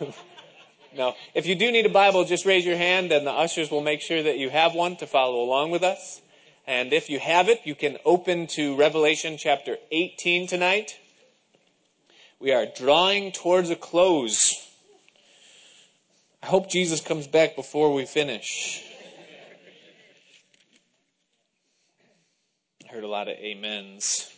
no. If you do need a Bible, just raise your hand and the ushers will make sure that you have one to follow along with us. And if you have it, you can open to Revelation chapter 18 tonight. We are drawing towards a close. I hope Jesus comes back before we finish. I heard a lot of amens.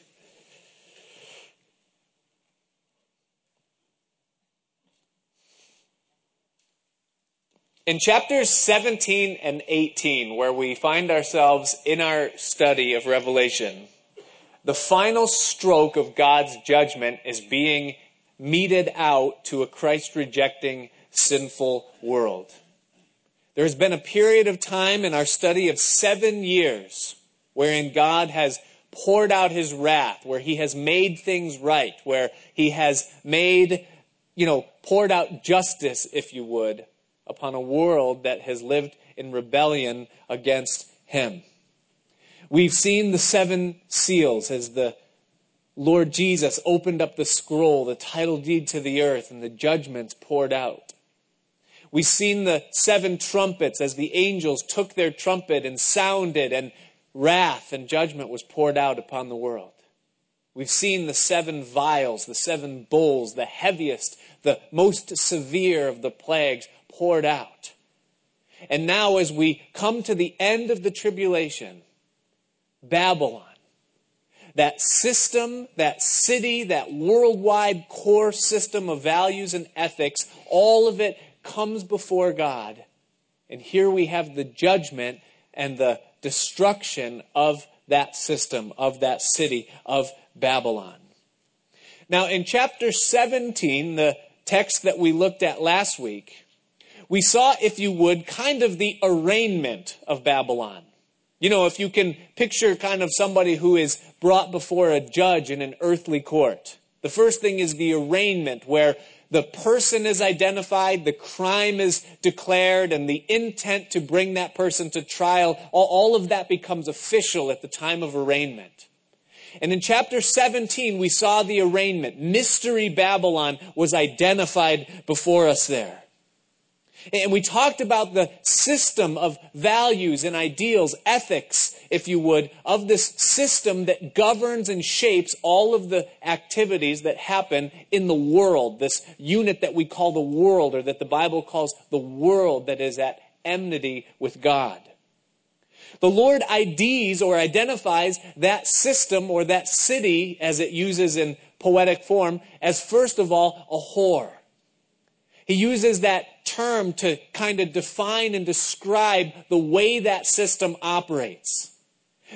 In chapters 17 and 18, where we find ourselves in our study of Revelation, the final stroke of God's judgment is being meted out to a Christ rejecting, sinful world. There has been a period of time in our study of seven years wherein God has poured out his wrath, where he has made things right, where he has made, you know, poured out justice, if you would, upon a world that has lived in rebellion against him. We've seen the seven seals as the Lord Jesus opened up the scroll, the title deed to the earth, and the judgments poured out. We've seen the seven trumpets as the angels took their trumpet and sounded, and wrath and judgment was poured out upon the world. We've seen the seven vials, the seven bowls, the heaviest, the most severe of the plagues poured out. And now, as we come to the end of the tribulation, Babylon, that system, that city, that worldwide core system of values and ethics, all of it comes before God. And here we have the judgment and the destruction of that system, of that city, of Babylon. Now, in chapter 17, the text that we looked at last week, we saw, if you would, kind of the arraignment of Babylon. You know, if you can picture kind of somebody who is brought before a judge in an earthly court. The first thing is the arraignment, where the person is identified, the crime is declared, and the intent to bring that person to trial, all, of that becomes official at the time of arraignment. And in chapter 17, we saw the arraignment. Mystery Babylon was identified before us there. And we talked about the system of values and ideals, ethics, if you would, of this system that governs and shapes all of the activities that happen in the world, this unit that we call the world, or that the Bible calls the world that is at enmity with God. The Lord IDs or identifies that system or that city, as it uses in poetic form, as first of all a whore. He uses that term to kind of define and describe the way that system operates.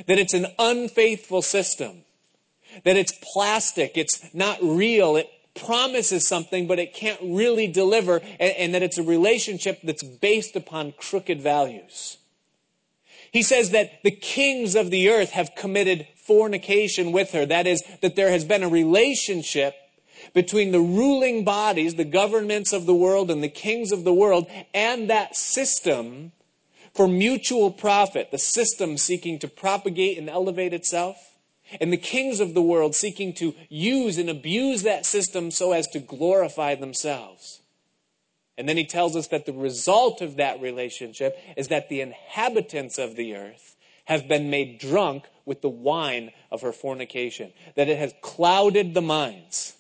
That it's an unfaithful system. That it's plastic. It's not real. It promises something, but it can't really deliver. And, and that it's a relationship that's based upon crooked values. He says that the kings of the earth have committed fornication with her. That is, that there has been a relationship between the ruling bodies, the governments of the world, and the kings of the world, and that system for mutual profit, the system seeking to propagate and elevate itself, and the kings of the world seeking to use and abuse that system so as to glorify themselves. And then he tells us that the result of that relationship is that the inhabitants of the earth have been made drunk with the wine of her fornication, that it has clouded the minds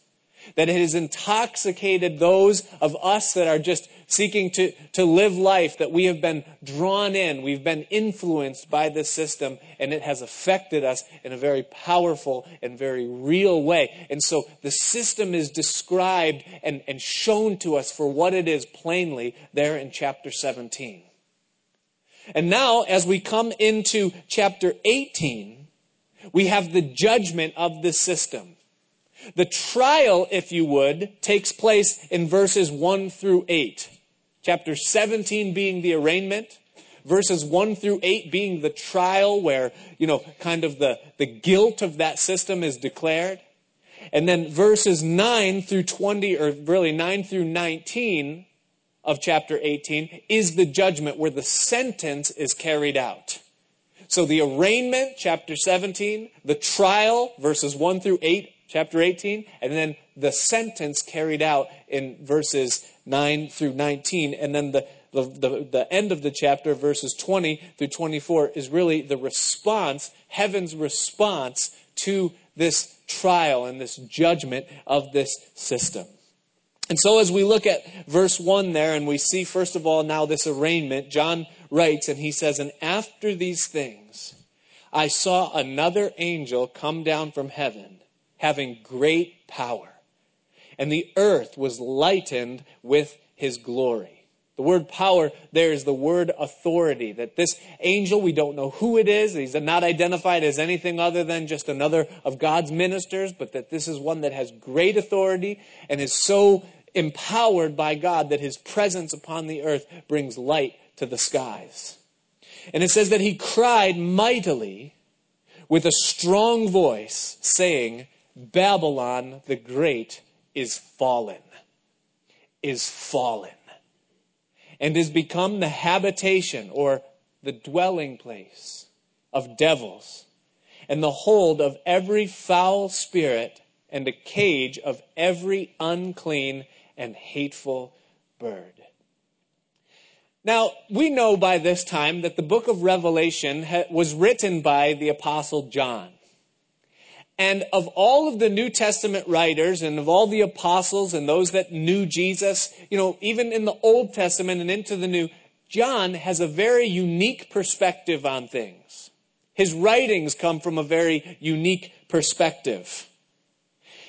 that it has intoxicated those of us that are just seeking to, to live life, that we have been drawn in, we've been influenced by this system, and it has affected us in a very powerful and very real way. And so the system is described and, and shown to us for what it is plainly there in chapter 17. And now, as we come into chapter 18, we have the judgment of the system. The trial, if you would, takes place in verses 1 through 8. Chapter 17 being the arraignment, verses 1 through 8 being the trial where, you know, kind of the, the guilt of that system is declared. And then verses 9 through 20, or really 9 through 19 of chapter 18 is the judgment where the sentence is carried out. So the arraignment, chapter 17, the trial, verses 1 through 8, chapter 18, and then the sentence carried out in verses 9 through 19. And then the, the, the, the, end of the chapter, verses 20 through 24, is really the response, heaven's response to this trial and this judgment of this system. And so, as we look at verse 1 there, and we see, first of all, now this arraignment, John writes, and he says, And after these things, I saw another angel come down from heaven, having great power, and the earth was lightened with his glory. The word power there is the word authority. That this angel, we don't know who it is. He's not identified as anything other than just another of God's ministers, but that this is one that has great authority and is so empowered by God that his presence upon the earth brings light to the skies. And it says that he cried mightily with a strong voice, saying, Babylon the Great is fallen, is fallen and has become the habitation or the dwelling place of devils and the hold of every foul spirit and a cage of every unclean and hateful bird. Now, we know by this time that the book of Revelation was written by the Apostle John. And of all of the New Testament writers and of all the apostles and those that knew Jesus, you know, even in the Old Testament and into the New, John has a very unique perspective on things. His writings come from a very unique perspective.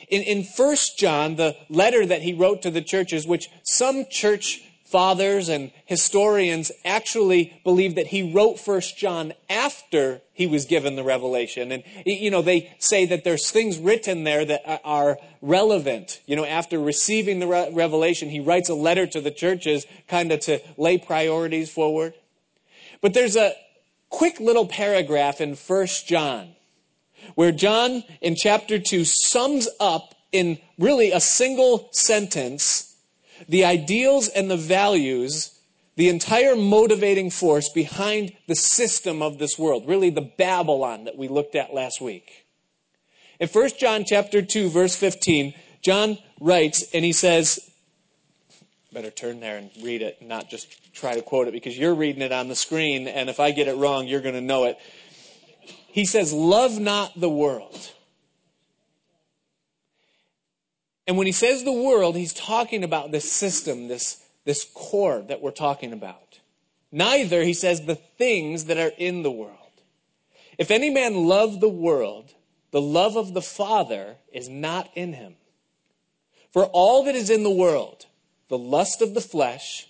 In, in 1 John, the letter that he wrote to the churches, which some church fathers and historians actually believe that he wrote first john after he was given the revelation. And you know they say that there's things written there that are relevant. You know after receiving the re- revelation he writes a letter to the churches kind of to lay priorities forward. But there's a quick little paragraph in first john where john in chapter 2 sums up in really a single sentence the ideals and the values, the entire motivating force behind the system of this world, really the Babylon that we looked at last week. In 1 John chapter 2 verse 15, John writes and he says, better turn there and read it, not just try to quote it because you're reading it on the screen and if I get it wrong, you're going to know it. He says, "Love not the world." And when he says the world, he's talking about this system, this, this core that we're talking about. Neither, he says, the things that are in the world. If any man love the world, the love of the Father is not in him. For all that is in the world, the lust of the flesh,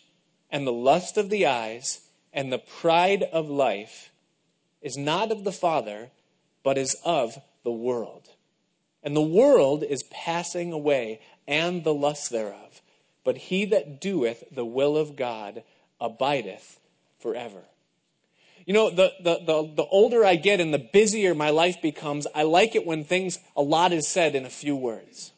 and the lust of the eyes, and the pride of life, is not of the Father, but is of the world. And the world is passing away, and the lust thereof. But he that doeth the will of God abideth forever. You know, the, the, the, the, older I get and the busier my life becomes, I like it when things, a lot is said in a few words.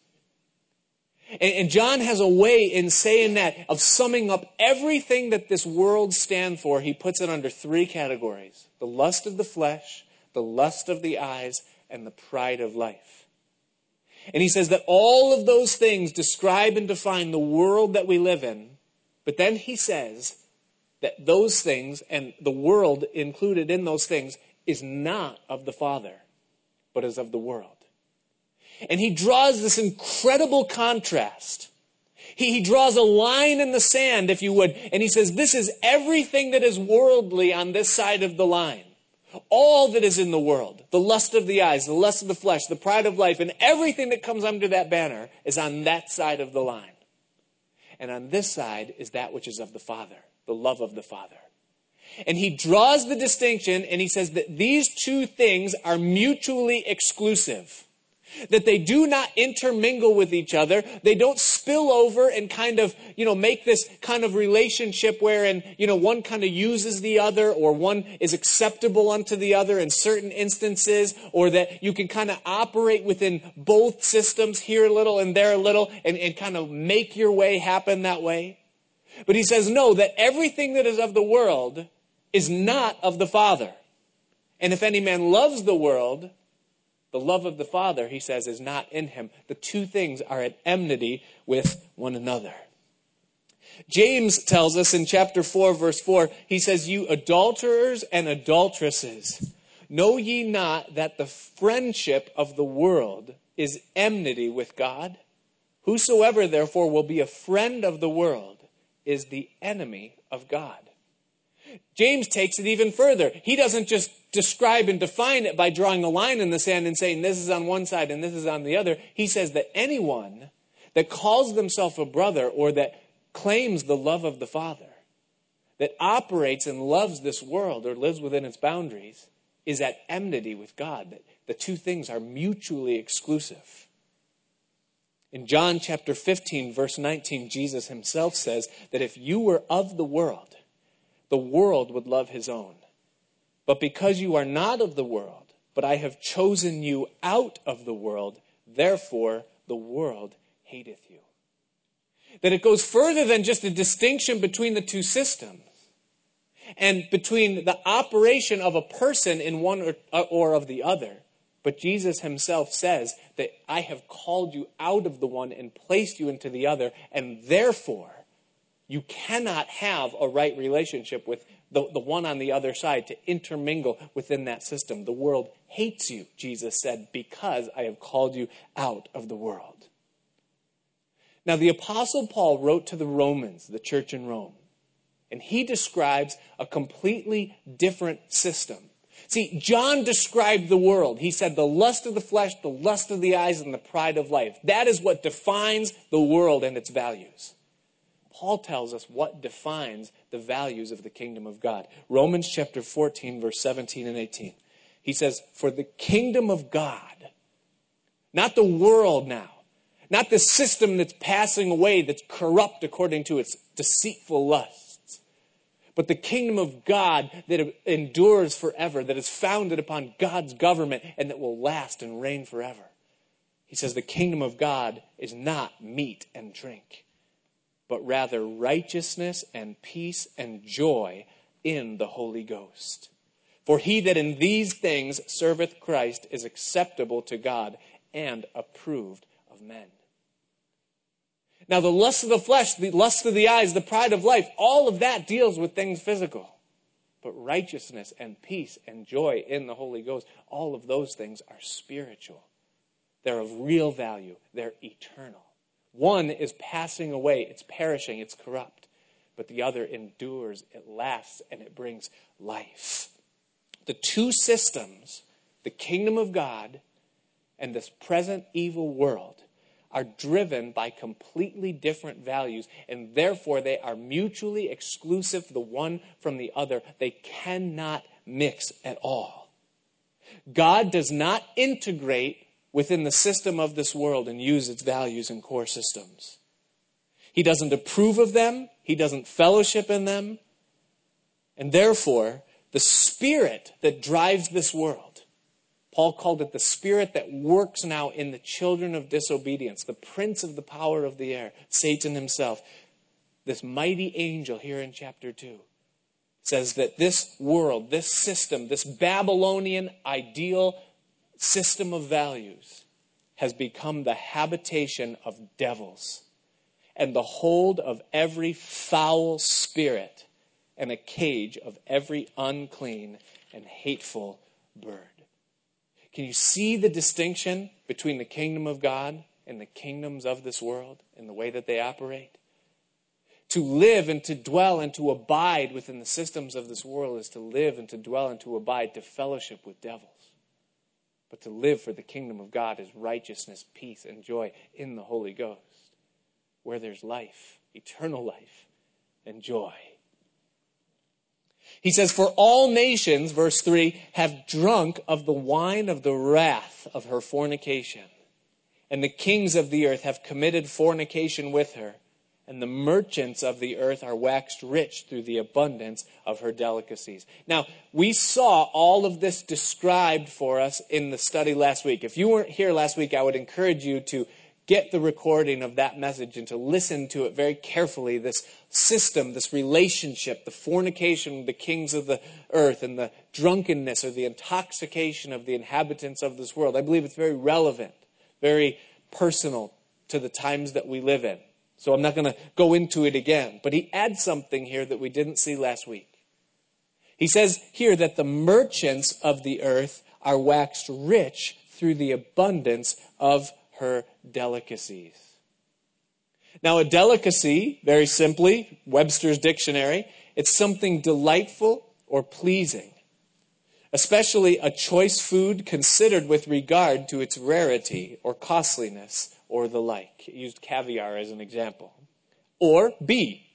And, and John has a way in saying that, of summing up everything that this world stands for. He puts it under three categories the lust of the flesh, the lust of the eyes, and the pride of life. And he says that all of those things describe and define the world that we live in. But then he says that those things, and the world included in those things, is not of the Father, but is of the world. And he draws this incredible contrast. He, he draws a line in the sand, if you would, and he says, This is everything that is worldly on this side of the line. All that is in the world, the lust of the eyes, the lust of the flesh, the pride of life, and everything that comes under that banner is on that side of the line. And on this side is that which is of the Father, the love of the Father. And he draws the distinction and he says that these two things are mutually exclusive that they do not intermingle with each other. They don't spill over and kind of, you know, make this kind of relationship wherein, you know, one kind of uses the other or one is acceptable unto the other in certain instances or that you can kind of operate within both systems here a little and there a little and, and kind of make your way happen that way. But he says, no, that everything that is of the world is not of the Father. And if any man loves the world, The love of the Father, he says, is not in him. The two things are at enmity with one another. James tells us in chapter 4, verse 4, he says, You adulterers and adulteresses, know ye not that the friendship of the world is enmity with God? Whosoever therefore will be a friend of the world is the enemy of God. James takes it even further. He doesn't just describe and define it by drawing a line in the sand and saying this is on one side and this is on the other. He says that anyone that calls themselves a brother or that claims the love of the Father, that operates and loves this world or lives within its boundaries, is at enmity with God. That the two things are mutually exclusive. In John chapter 15, verse 19, Jesus himself says that if you were of the world, the world would love his own. But because you are not of the world, but I have chosen you out of the world, therefore the world hateth you that it goes further than just a distinction between the two systems and between the operation of a person in one or, uh, or, of the other. But Jesus himself says that I have called you out of the one and placed you into the other, and therefore you cannot have a right relationship with the, the one on the other side to intermingle within that system. The world hates you, Jesus said, because I have called you out of the world. Now, the Apostle Paul wrote to the Romans, the church in Rome, and he describes a completely different system. See, John described the world. He said the lust of the flesh, the lust of the eyes, and the pride of life. That is what defines the world and its values. Paul tells us what defines the values of the kingdom of God. Romans chapter 14, verse 17 and 18. He says, For the kingdom of God, not the world now, not the system that's passing away, that's corrupt according to its deceitful lusts, but the kingdom of God that endures forever, that is founded upon God's government and that will last and reign forever. He says the kingdom of God is not meat and drink, but rather righteousness and peace and joy in the Holy Ghost. For he that in these things serveth Christ is acceptable to God and approved of men. Now, the lust of the flesh, the lust of the eyes, the pride of life, all of that deals with things physical. But righteousness and peace and joy in the Holy Ghost, all of those things are spiritual. They're of real value, they're eternal. One is passing away, it's perishing, it's corrupt. But the other endures, it lasts, and it brings life. The two systems, the kingdom of God and this present evil world, are driven by completely different values, and therefore they are mutually exclusive, the one from the other. They cannot mix at all. God does not integrate within the system of this world and use its values and core systems. He doesn't approve of them, He doesn't fellowship in them, and therefore, the spirit that drives this world Paul called it the spirit that works now in the children of disobedience, the prince of the power of the air, Satan himself. This mighty angel here in chapter 2 says that this world, this system, this Babylonian ideal system of values has become the habitation of devils and the hold of every foul spirit and a cage of every unclean and hateful bird. Can you see the distinction between the kingdom of God and the kingdoms of this world and the way that they operate? To live and to dwell and to abide within the systems of this world is to live and to dwell and to abide, to fellowship with devils. But to live for the kingdom of God is righteousness, peace, and joy in the Holy Ghost, where there's life, eternal life, and joy. He says, For all nations, verse 3, have drunk of the wine of the wrath of her fornication. And the kings of the earth have committed fornication with her. And the merchants of the earth are waxed rich through the abundance of her delicacies. Now, we saw all of this described for us in the study last week. If you weren't here last week, I would encourage you to get the recording of that message and to listen to it very carefully, this system, this relationship, the fornication of the kings of the earth and the drunkenness or the intoxication of the inhabitants of this world. I believe it's very relevant, very personal to the times that we live in. So I'm not going to go into it again. But he adds something here that we didn't see last week. He says here that the merchants of the earth are waxed rich through the abundance of her delicacies. Now, a delicacy, very simply, Webster's dictionary, it's something delightful or pleasing, especially a choice food considered with regard to its rarity or costliness or the like. He used caviar as an example. Or B,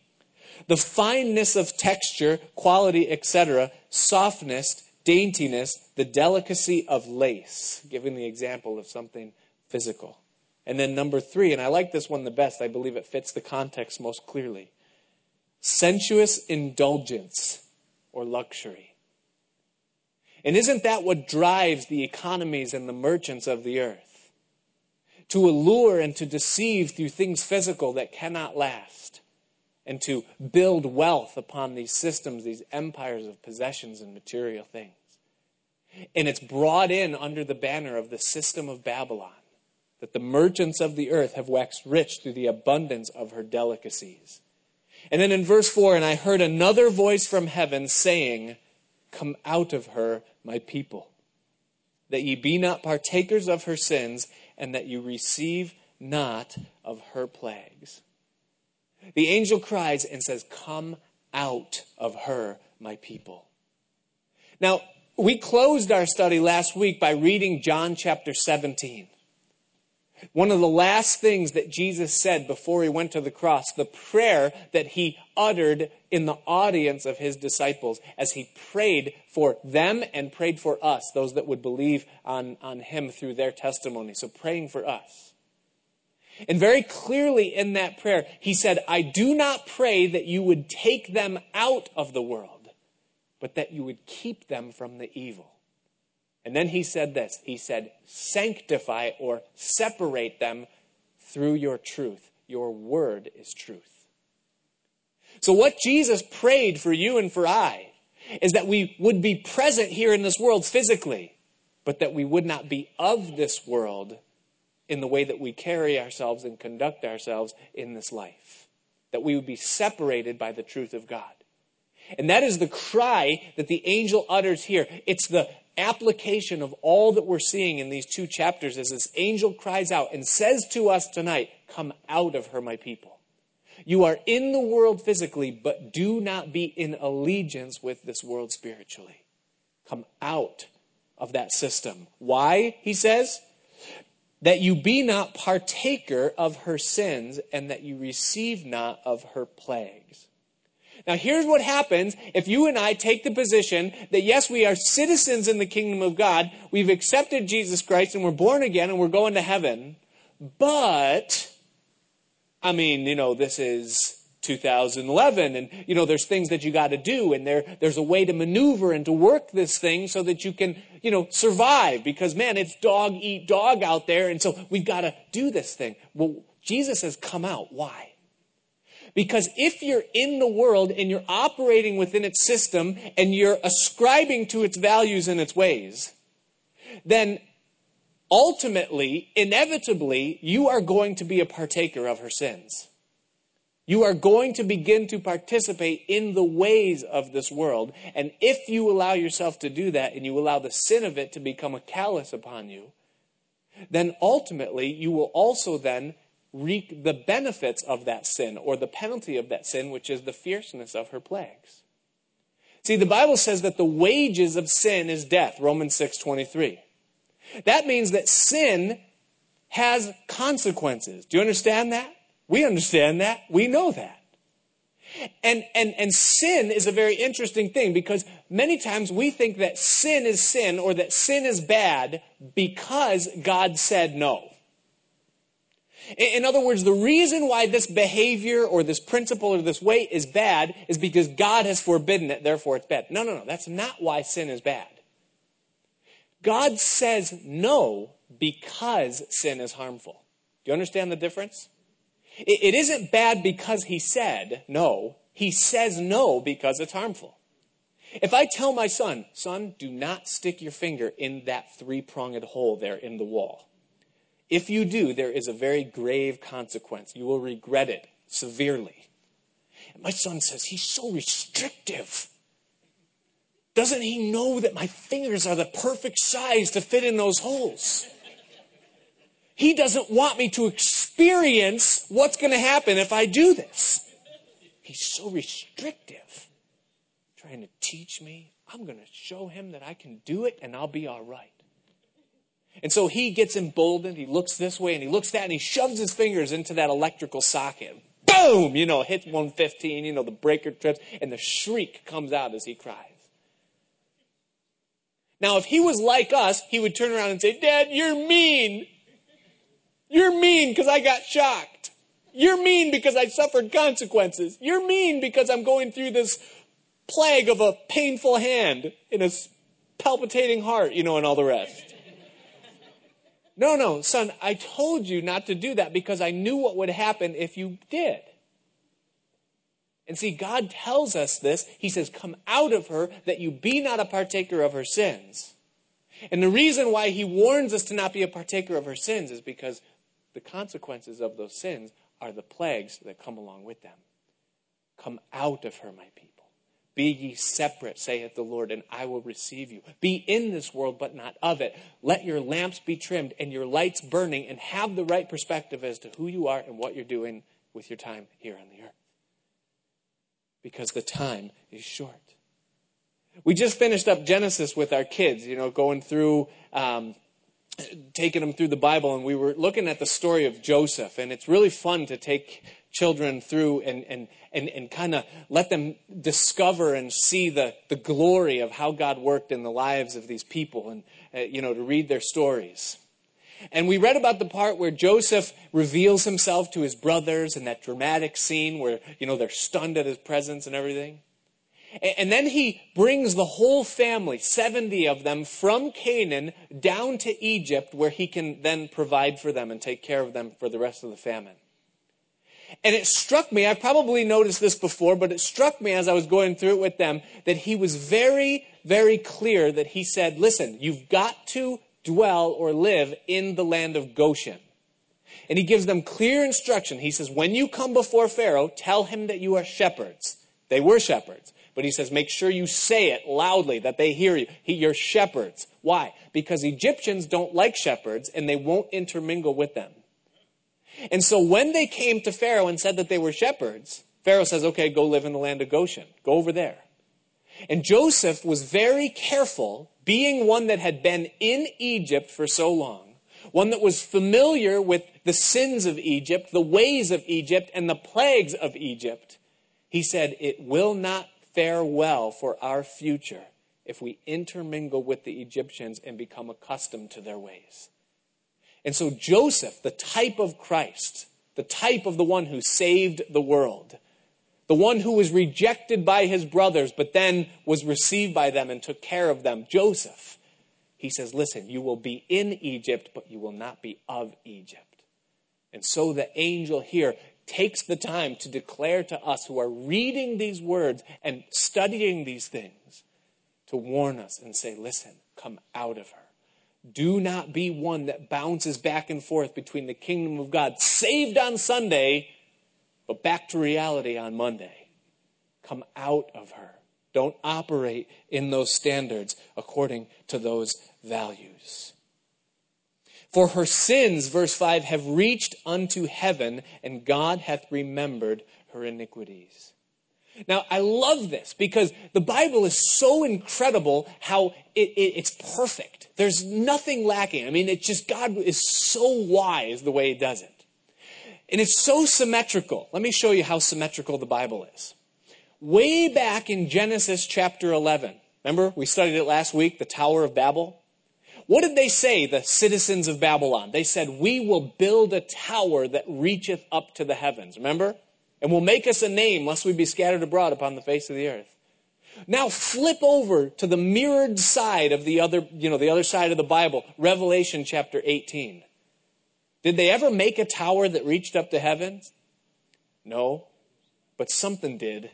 the fineness of texture, quality, etc., softness, daintiness, the delicacy of lace, giving the example of something physical. And then number three, and I like this one the best, I believe it fits the context most clearly sensuous indulgence or luxury. And isn't that what drives the economies and the merchants of the earth? To allure and to deceive through things physical that cannot last, and to build wealth upon these systems, these empires of possessions and material things. And it's brought in under the banner of the system of Babylon that the merchants of the earth have waxed rich through the abundance of her delicacies. And then in verse 4, and I heard another voice from heaven saying, Come out of her, my people, that ye be not partakers of her sins and that you receive not of her plagues. The angel cries and says, Come out of her, my people. Now, we closed our study last week by reading John chapter 17. One of the last things that Jesus said before he went to the cross, the prayer that he uttered in the audience of his disciples as he prayed for them and prayed for us, those that would believe on, on him through their testimony. So praying for us. And very clearly in that prayer, he said, I do not pray that you would take them out of the world, but that you would keep them from the evil. And then he said this He said, Sanctify or separate them through your truth. Your word is truth. So, what Jesus prayed for you and for I is that we would be present here in this world physically, but that we would not be of this world in the way that we carry ourselves and conduct ourselves in this life. That we would be separated by the truth of God. And that is the cry that the angel utters here. It's the application of all that we're seeing in these two chapters as this angel cries out and says to us tonight, Come out of her, my people. You are in the world physically, but do not be in allegiance with this world spiritually. Come out of that system. Why, he says? That you be not partaker of her sins, and that you receive not of her plagues. Now, here's what happens if you and I take the position that yes, we are citizens in the kingdom of God, we've accepted Jesus Christ, and we're born again, and we're going to heaven, but, I mean, you know, this is 2011 and you know there's things that you got to do and there there's a way to maneuver and to work this thing so that you can you know survive because man it's dog eat dog out there and so we've got to do this thing. Well jesus has come out. Why because if you're in the world and you're operating within its system and you're ascribing to its values and its ways, then ultimately, inevitably, you are going to be a partaker of her sins. You are going to begin to participate in the ways of this world. And if you allow yourself to do that and you allow the sin of it to become a callous upon you, then ultimately you will also then reap the benefits of that sin or the penalty of that sin, which is the fierceness of her plagues. See, the Bible says that the wages of sin is death, Romans 6:23. That means that sin has consequences. Do you understand that? We understand that. We know that. And, and, and sin is a very interesting thing because many times we think that sin is sin or that sin is bad because God said no. In other words, the reason why this behavior or this principle or this way is bad is because God has forbidden it, therefore it's bad. No, no, no. That's not why sin is bad. God says no because sin is harmful. Do you understand the difference? It, isn't bad because he said no. He says no because it's harmful. If I tell my son, son, do not stick your finger in that three pronged hole there in the wall. If you do, there is a very grave consequence. You will regret it severely. And my son says, he's so restrictive. Doesn't he know that my fingers are the perfect size to fit in those holes? He doesn't want me to experience what's going to happen if I do this. He's so restrictive. Trying to teach me. I'm going to show him that I can do it and I'll be all right. And so he gets emboldened. He looks this way and he looks that and he shoves his fingers into that electrical socket. Boom! You know, hits 115, you know, the breaker trips, and the shriek comes out as he cries. Now, if he was like us, he would turn around and say, Dad, you're mean. You're mean because I got shocked. You're mean because I suffered consequences. You're mean because I'm going through this plague of a painful hand and a palpitating heart, you know, and all the rest. No, no, son, I told you not to do that because I knew what would happen if you did. And see, God tells us this. He says, Come out of her that you be not a partaker of her sins. And the reason why he warns us to not be a partaker of her sins is because the consequences of those sins are the plagues that come along with them. Come out of her, my people. Be ye separate, saith the Lord, and I will receive you. Be in this world, but not of it. Let your lamps be trimmed and your lights burning, and have the right perspective as to who you are and what you're doing with your time here on the earth. Because the time is short. We just finished up Genesis with our kids, you know, going through, um, taking them through the Bible, and we were looking at the story of Joseph, and it's really fun to take children through and, and, and, and kind of let them discover and see the, the glory of how God worked in the lives of these people and, uh, you know, to read their stories. And we read about the part where Joseph reveals himself to his brothers and that dramatic scene where, you know, they're stunned at his presence and everything. And then he brings the whole family, 70 of them, from Canaan down to Egypt, where he can then provide for them and take care of them for the rest of the famine. And it struck me, I've probably noticed this before, but it struck me as I was going through it with them that he was very, very clear that he said, listen, you've got to dwell or live in the land of Goshen. And he gives them clear instruction. He says, when you come before Pharaoh, tell him that you are shepherds. They were shepherds. But he says, make sure you say it loudly, that they hear you. He, you're shepherds. Why? Because Egyptians don't like shepherds and they won't intermingle with them. And so when they came to Pharaoh and said that they were shepherds, Pharaoh says, okay, go live in the land of Goshen. Go over there. And Joseph was very careful, being one that had been in Egypt for so long, one that was familiar with the sins of Egypt, the ways of Egypt, and the plagues of Egypt. He said, it will not fare well for our future if we intermingle with the Egyptians and become accustomed to their ways. And so Joseph, the type of Christ, the type of the one who saved the world, the one who was rejected by his brothers, but then was received by them and took care of them, Joseph, he says, Listen, you will be in Egypt, but you will not be of Egypt. And so the angel here takes the time to declare to us who are reading these words and studying these things to warn us and say, Listen, come out of her. Do not be one that bounces back and forth between the kingdom of God, saved on Sunday, but back to reality on Monday. Come out of her. Don't operate in those standards according to those values. For her sins, verse 5, have reached unto heaven, and God hath remembered her iniquities. Now, I love this because the Bible is so incredible how it, it, it's perfect. There's nothing lacking. I mean, it's just God is so wise the way He does it. And it's so symmetrical. Let me show you how symmetrical the Bible is. Way back in Genesis chapter 11, remember we studied it last week, the Tower of Babel? What did they say, the citizens of Babylon? They said, We will build a tower that reacheth up to the heavens. Remember? and will make us a name lest we be scattered abroad upon the face of the earth. Now flip over to the mirrored side of the other, you know, the other side of the Bible, Revelation chapter 18. Did they ever make a tower that reached up to heaven? No, but something did.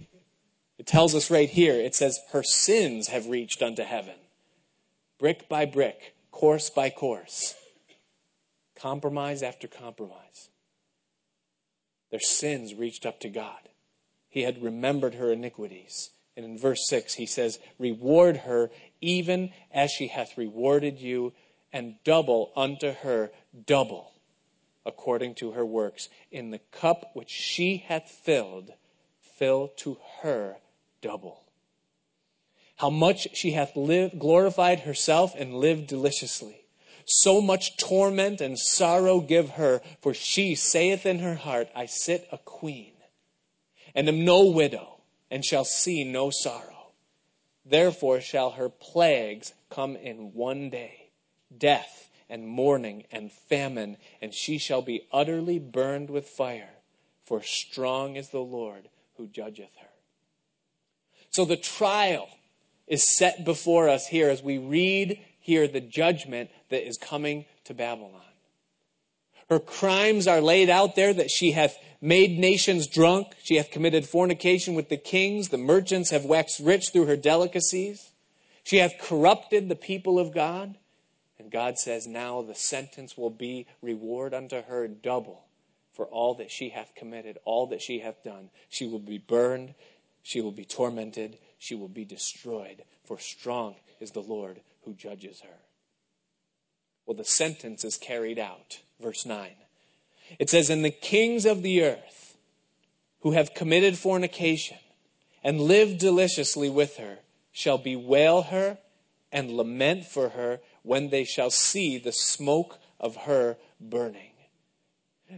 It tells us right here, it says, her sins have reached unto heaven. Brick by brick, course by course, compromise after compromise. Their sins reached up to God. He had remembered her iniquities. And in verse 6, he says, Reward her even as she hath rewarded you, and double unto her double according to her works. In the cup which she hath filled, fill to her double. How much she hath lived, glorified herself and lived deliciously. So much torment and sorrow give her, for she saith in her heart, I sit a queen, and am no widow, and shall see no sorrow. Therefore shall her plagues come in one day death and mourning and famine, and she shall be utterly burned with fire, for strong is the Lord who judgeth her. So the trial is set before us here as we read here the judgment that is coming to Babylon. Her crimes are laid out there that she hath made nations drunk. She hath committed fornication with the kings. The merchants have waxed rich through her delicacies. She hath corrupted the people of God. And God says, Now the sentence will be reward unto her double for all that she hath committed, all that she hath done. She will be burned, she will be tormented, she will be destroyed, for strong is the Lord who judges her. Well, the sentence is carried out. Verse 9. It says, And the kings of the earth who have committed fornication and lived deliciously with her shall bewail her and lament for her when they shall see the smoke of her burning.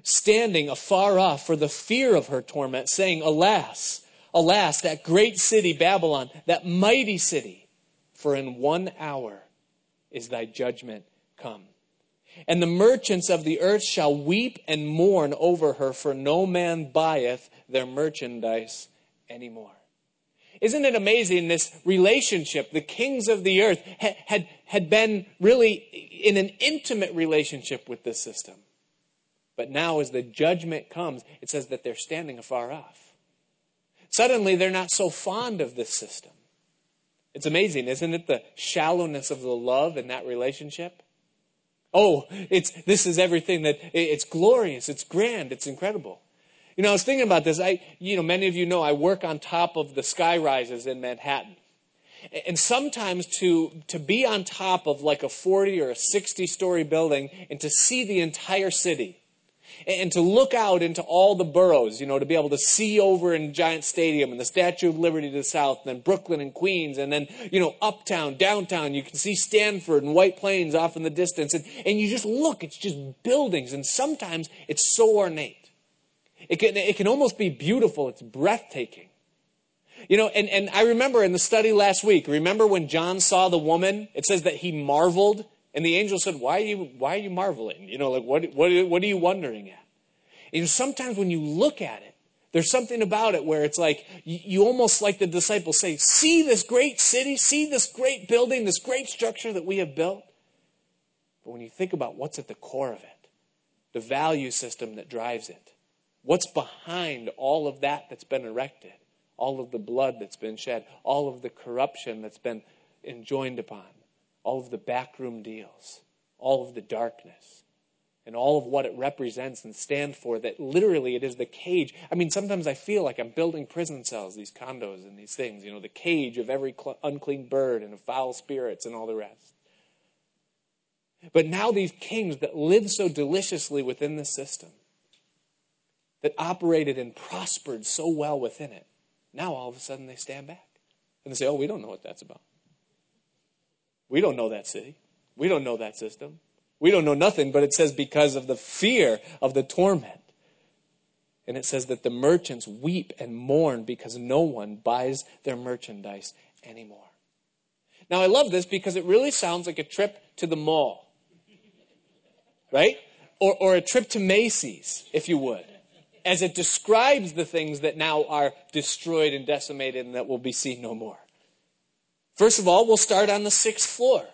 Standing afar off for the fear of her torment, saying, Alas, alas, that great city Babylon, that mighty city, for in one hour is thy judgment come. And the merchants of the earth shall weep and mourn over her, for no man buyeth their merchandise anymore. Isn't it amazing this relationship? The kings of the earth had, had, had been really in an intimate relationship with this system. But now, as the judgment comes, it says that they're standing afar off. Suddenly, they're not so fond of this system. It's amazing, isn't it? The shallowness of the love in that relationship. Oh, it's, this is everything that, it's glorious, it's grand, it's incredible. You know, I was thinking about this. I, you know, many of you know I work on top of the sky rises in Manhattan. And sometimes to, to be on top of like a 40 or a 60 story building and to see the entire city and to look out into all the boroughs, you know, to be able to see over in Giant Stadium and the Statue of Liberty to the south, and then Brooklyn and Queens, and then, you know, uptown, downtown, you can see Stamford and White Plains off in the distance. And, and you just look, it's just buildings, and sometimes it's so ornate. It can, it can almost be beautiful. It's breathtaking. You know, and, and I remember in the study last week, remember when John saw the woman? It says that he marveled, and the angel said, Why are you, why are you marveling? You know, like, what, what, what are you wondering at? And sometimes when you look at it, there's something about it where it's like, you, almost like the disciples say, See this great city, see this great building, this great structure that we have built. But when you think about what's at the core of it, the value system that drives it, What's behind all of that that's been erected? All of the blood that's been shed, all of the corruption that's been enjoined upon, all of the backroom deals, all of the darkness, and all of what it represents and stands for, that literally it is the cage. I mean, sometimes I feel like I'm building prison cells, these condos and these things, you know, the cage of every cl- unclean bird and of foul spirits and all the rest. But now these kings that live so deliciously within the system, that operated and prospered so well within it, now all of a sudden they stand back. And they say, oh, we don't know what that's about. We don't know that city. We don't know that system. We don't know nothing, but it says because of the fear of the torment. And it says that the merchants weep and mourn because no one buys their merchandise anymore. Now, I love this because it really sounds like a trip to the mall, right? Or, or a trip to Macy's, if you would as it describes the things that now are destroyed and decimated and that will be seen no more. First of all, we'll start on the sixth floor.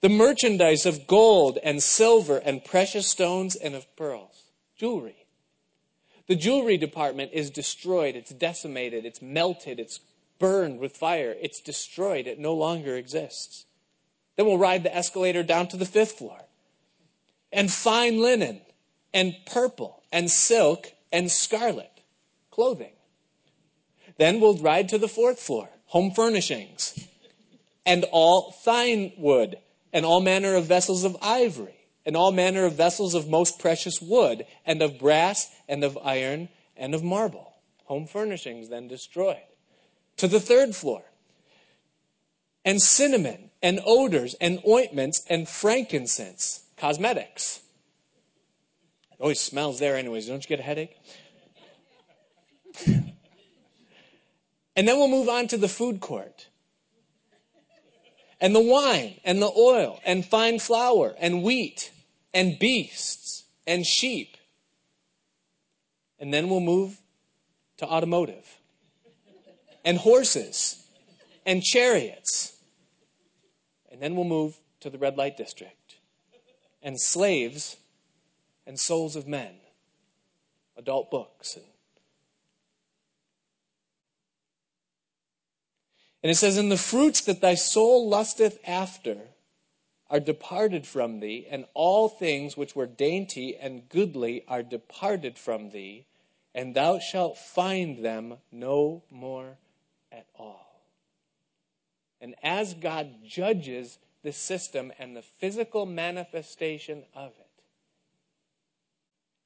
the merchandise of gold and silver and precious stones and of pearls, jewelry. The jewelry department is destroyed, it's decimated, it's melted, it's burned with fire, it's destroyed, it no longer exists. Then we'll ride the escalator down to the fifth floor. And fine linen, and purple, and silk, and scarlet clothing. Then we'll ride to the fourth floor, home furnishings, and all fine wood and all manner of vessels of ivory, and all manner of vessels of most precious wood, and of brass, and of iron, and of marble. Home furnishings then destroyed. To the third floor. And cinnamon, and odors, and ointments, and frankincense, cosmetics. It always smells there, anyways. Don't you get a headache? Then we'll move on to the food court and the wine and the oil and fine flour and wheat and beasts and sheep. And then we'll move to automotive and horses and chariots. And then we'll move to the red light district and slaves and souls of men, adult books and And it says, And the fruits that thy soul lusteth after are departed from thee, and all things which were dainty and goodly are departed from thee, and thou shalt find them no more at all. And as God judges the system and the physical manifestation of it,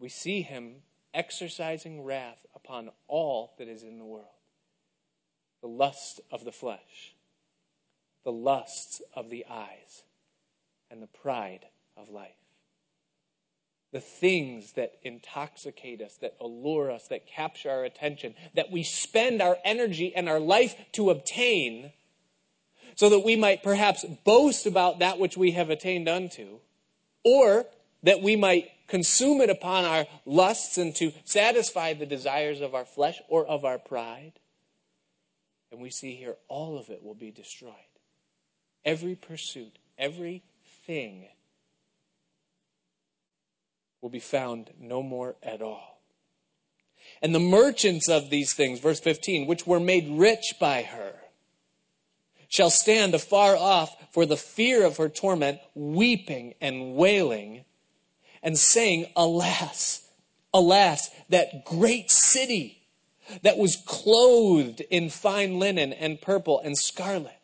we see him exercising wrath upon all that is in the world the lust of the flesh, the lusts of the eyes, and the pride of life. The things that intoxicate us, that allure us, that capture our attention, that we spend our energy and our life to obtain, so that we might perhaps boast about that which we have attained unto, or that we might consume it upon our lusts and to satisfy the desires of our flesh or of our pride. And we see here all of it will be destroyed. Every pursuit, everything will be found no more at all. And the merchants of these things, verse 15, which were made rich by her, shall stand afar off for the fear of her torment, weeping and wailing, and saying, Alas, alas, that great city that was clothed in fine linen and purple and scarlet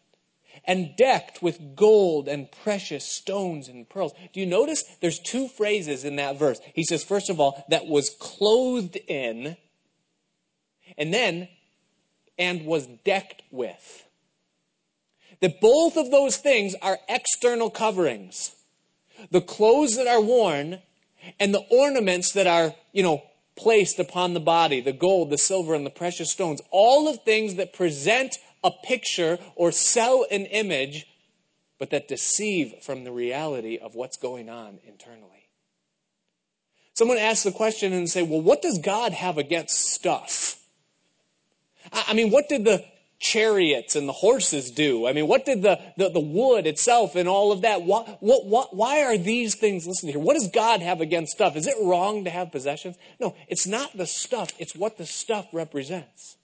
and decked with gold and precious stones and pearls. Do you notice there's two phrases in that verse? He says, first of all, that was clothed in, and then, and was decked with. That both of those things are external coverings. The clothes that are worn and the ornaments that are, you know, placed upon the body the gold, the silver, and the precious stones. All of things that present a picture or sell an image, but that deceive from the reality of what's going on internally. Someone asks the question and say, well, what does God have against stuff? I mean, what did the chariots and the horses do? I mean, what did the, the, the wood itself and all of that, why, what, what, why are these things, listen here, what does God have against stuff? Is it wrong to have possessions? No, it's not the stuff, it's what the stuff represents.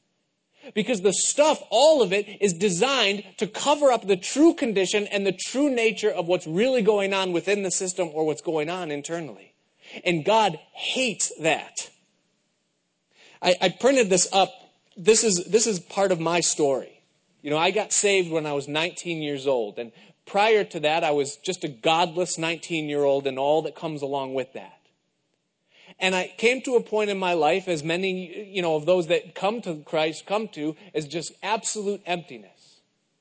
Because the stuff, all of it, is designed to cover up the true condition and the true nature of what's really going on within the system or what's going on internally. And God hates that. I, I printed this up this is, this is part of my story. You know, I got saved when I was 19 years old. And prior to that, I was just a godless 19 year old and all that comes along with that. And I came to a point in my life, as many, you know, of those that come to Christ come to, is just absolute emptiness.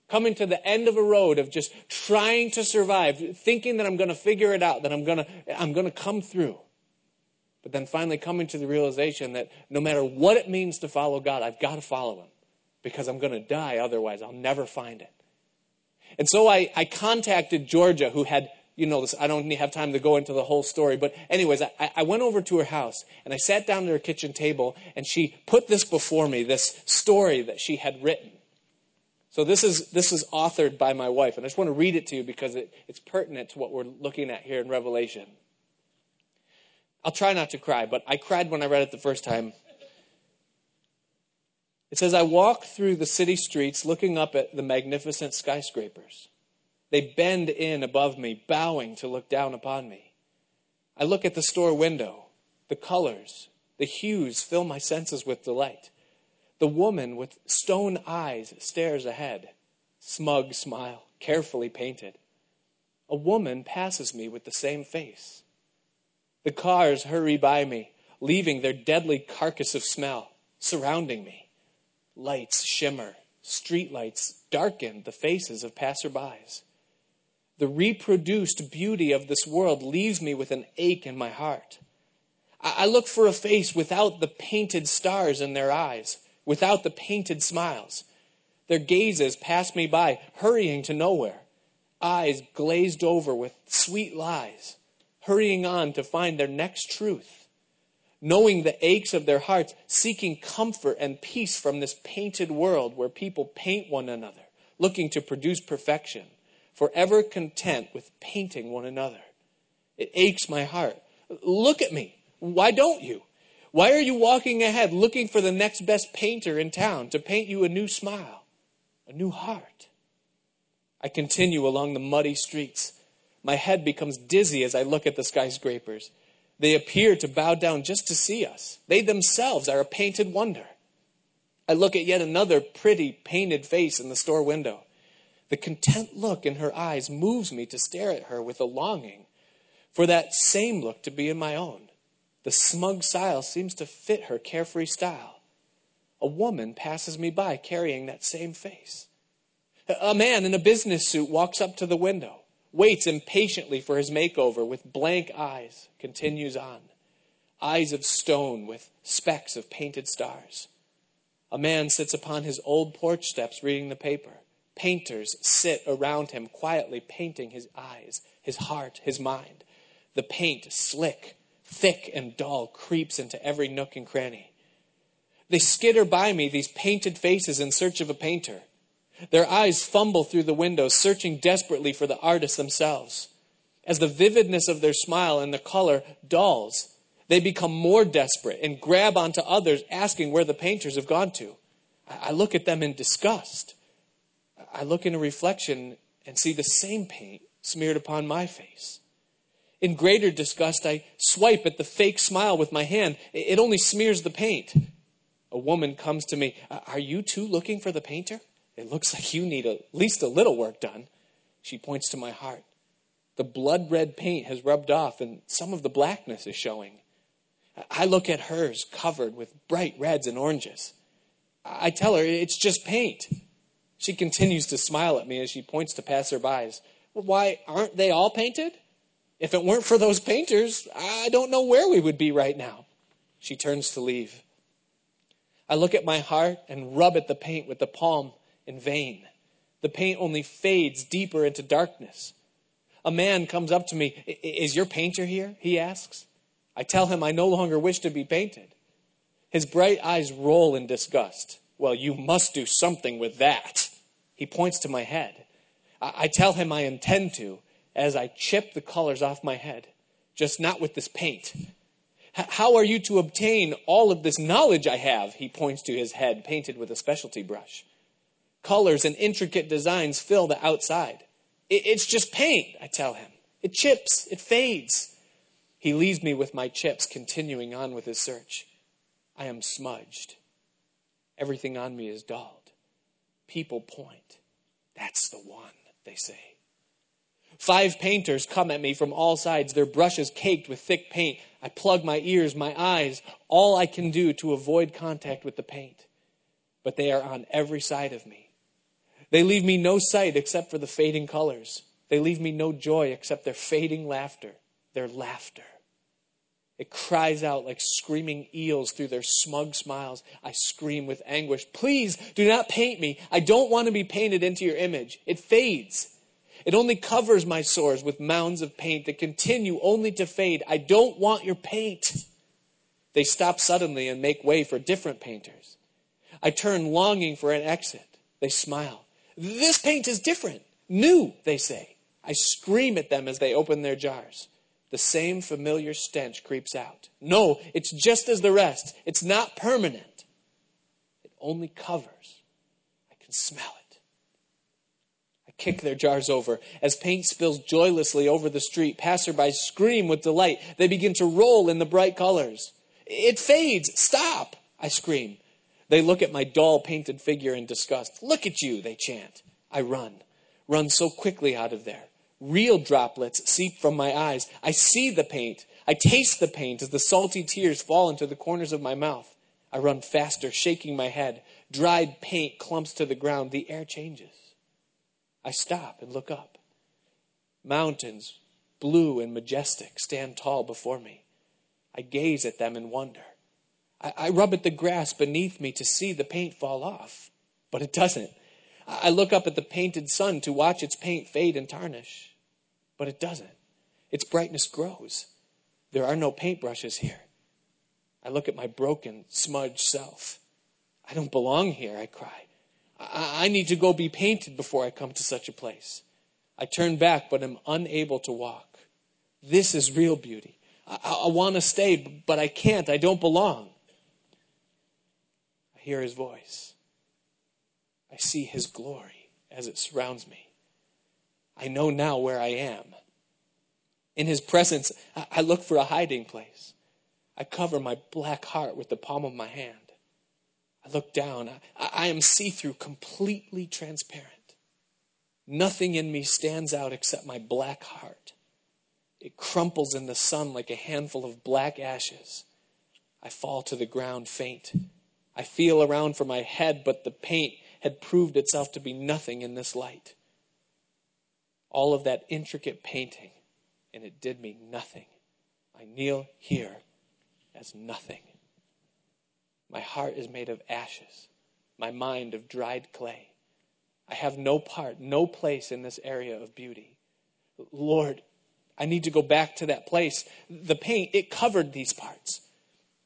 Coming to the end of a road of just trying to survive, thinking that I'm going to figure it out, that I'm going to, I'm going to come through. But then finally coming to the realization that no matter what it means to follow God, I've got to follow Him because I'm going to die otherwise. I'll never find it. And so I, I contacted Georgia, who had, you know, this, I don't have time to go into the whole story, but anyways, I, I went over to her house and I sat down at her kitchen table and she put this before me, this story that she had written. So this is this is authored by my wife, and I just want to read it to you because it, it's pertinent to what we're looking at here in Revelation. I'll try not to cry, but I cried when I read it the first time. It says, I walk through the city streets looking up at the magnificent skyscrapers. They bend in above me, bowing to look down upon me. I look at the store window. The colors, the hues fill my senses with delight. The woman with stone eyes stares ahead, smug smile, carefully painted. A woman passes me with the same face. The cars hurry by me, leaving their deadly carcass of smell surrounding me. Lights shimmer, street lights darken the faces of passerbys. The reproduced beauty of this world leaves me with an ache in my heart. I look for a face without the painted stars in their eyes, without the painted smiles. Their gazes pass me by, hurrying to nowhere, eyes glazed over with sweet lies, hurrying on to find their next truth, knowing the aches of their hearts, seeking comfort and peace from this painted world where people paint one another, looking to produce perfection, forever content with painting one another. It aches my heart. Look at me. Why don't you? Why are you walking ahead looking for the next best painter in town to paint you a new smile, a new heart? I continue along the muddy streets. My head becomes dizzy as I look at the skyscrapers. They appear to bow down just to see us. They themselves are a painted wonder. I look at yet another pretty painted face in the store window. The content look in her eyes moves me to stare at her with a longing for that same look to be in my own. The smug style seems to fit her carefree style. A woman passes me by carrying that same face. A man in a business suit walks up to the window, waits impatiently for his makeover with blank eyes, continues on. Eyes of stone with specks of painted stars. A man sits upon his old porch steps reading the paper. Painters sit around him, quietly painting his eyes, his heart, his mind. The paint slick, thick and dull, creeps into every nook and cranny. They skitter by me, these painted faces, in search of a painter. Their eyes fumble through the windows, searching desperately for the artists themselves. As the vividness of their smile and the color dulls, they become more desperate and grab onto others, asking where the painters have gone to. I look at them in disgust. I look in a reflection and see the same paint smeared upon my face. In greater disgust, I swipe at the fake smile with my hand. It only smears the paint. A woman comes to me. Are you too looking for the painter? It looks like you need at least a little work done. She points to my heart. The blood red paint has rubbed off and some of the blackness is showing. I look at hers covered with bright reds and oranges. I tell her it's just paint. She continues to smile at me as she points to passerbys. Well, why aren't they all painted? If it weren't for those painters, I don't know where we would be right now. She turns to leave. I look at my heart and rub at the paint with the palm in vain. The paint only fades deeper into darkness. A man comes up to me. Is your painter here? He asks. I tell him I no longer wish to be painted. His bright eyes roll in disgust. Well, you must do something with that. He points to my head. I tell him I intend to, as I chip the colors off my head, just not with this paint. H- how are you to obtain all of this knowledge I have? He points to his head, painted with a specialty brush. Colors and intricate designs fill the outside. It's just paint, I tell him. It chips, it fades. He leaves me with my chips, continuing on with his search. I am smudged. Everything on me is dulled. People point. That's the one, they say. Five painters come at me from all sides, their brushes caked with thick paint. I plug my ears, my eyes, all I can do to avoid contact with the paint. But they are on every side of me. They leave me no sight except for the fading colors. They leave me no joy except their fading laughter, their laughter. It cries out like screaming eels through their smug smiles. I scream with anguish, Please do not paint me. I don't want to be painted into your image. It fades. It only covers my sores with mounds of paint that continue only to fade. I don't want your paint. They stop suddenly and make way for different painters. I turn longing for an exit. They smile. This paint is different. New, they say. I scream at them as they open their jars. The same familiar stench creeps out. No, it's just as the rest. It's not permanent. It only covers. I can smell it. I kick their jars over. As paint spills joylessly over the street, passersby scream with delight. They begin to roll in the bright colors. It fades. Stop, I scream. They look at my dull painted figure in disgust. Look at you, they chant. I run, run so quickly out of there. Real droplets seep from my eyes. I see the paint. I taste the paint as the salty tears fall into the corners of my mouth. I run faster, shaking my head. Dried paint clumps to the ground. The air changes. I stop and look up. Mountains, blue and majestic, stand tall before me. I gaze at them in wonder. I, I rub at the grass beneath me to see the paint fall off, but it doesn't. I look up at the painted sun to watch its paint fade and tarnish, but it doesn't. Its brightness grows. There are no paintbrushes here. I look at my broken, smudged self. I don't belong here, I cry. I, I need to go be painted before I come to such a place. I turn back, but am unable to walk. This is real beauty. I, I want to stay, but I can't. I don't belong. Hear his voice. I see his glory as it surrounds me. I know now where I am. In his presence, I look for a hiding place. I cover my black heart with the palm of my hand. I look down. I, I am see through, completely transparent. Nothing in me stands out except my black heart. It crumples in the sun like a handful of black ashes. I fall to the ground faint. I feel around for my head, but the paint had proved itself to be nothing in this light. All of that intricate painting, and it did me nothing. I kneel here as nothing. My heart is made of ashes, my mind of dried clay. I have no part, no place in this area of beauty. Lord, I need to go back to that place. The paint, it covered these parts.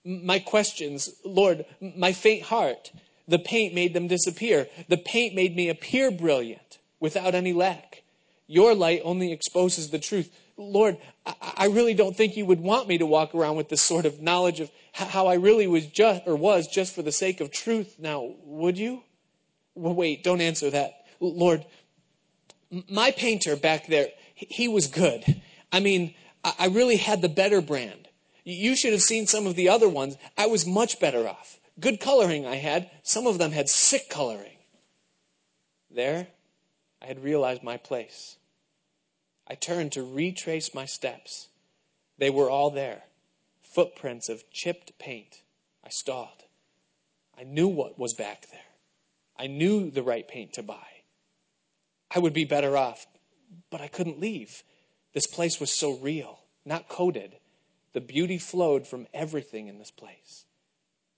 My questions, Lord, my faint heart, the paint made them disappear. The paint made me appear brilliant without any lack. Your light only exposes the truth. Lord, I really don't think you would want me to walk around with this sort of knowledge of how I really was just or was just for the sake of truth. Now, would you? Wait, don't answer that. Lord, my painter back there, he was good. I mean, I really had the better brand. You should have seen some of the other ones. I was much better off. Good coloring I had. Some of them had sick coloring. There, I had realized my place. I turned to retrace my steps. They were all there footprints of chipped paint. I stalled. I knew what was back there. I knew the right paint to buy. I would be better off, but I couldn't leave. This place was so real, not coded. The beauty flowed from everything in this place.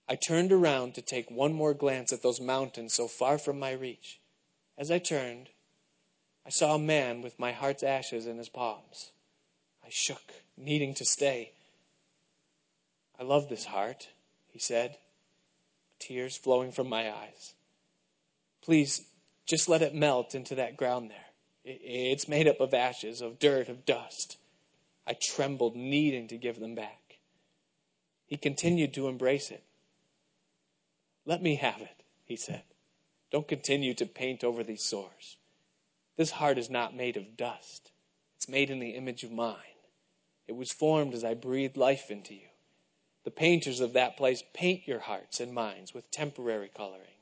I turned around to take one more glance at those mountains so far from my reach. As I turned, I saw a man with my heart's ashes in his palms. I shook, needing to stay. I love this heart, he said, tears flowing from my eyes. Please, just let it melt into that ground there. It's made up of ashes, of dirt, of dust. I trembled, needing to give them back. He continued to embrace it. Let me have it, he said. Don't continue to paint over these sores. This heart is not made of dust, it's made in the image of mine. It was formed as I breathed life into you. The painters of that place paint your hearts and minds with temporary coloring,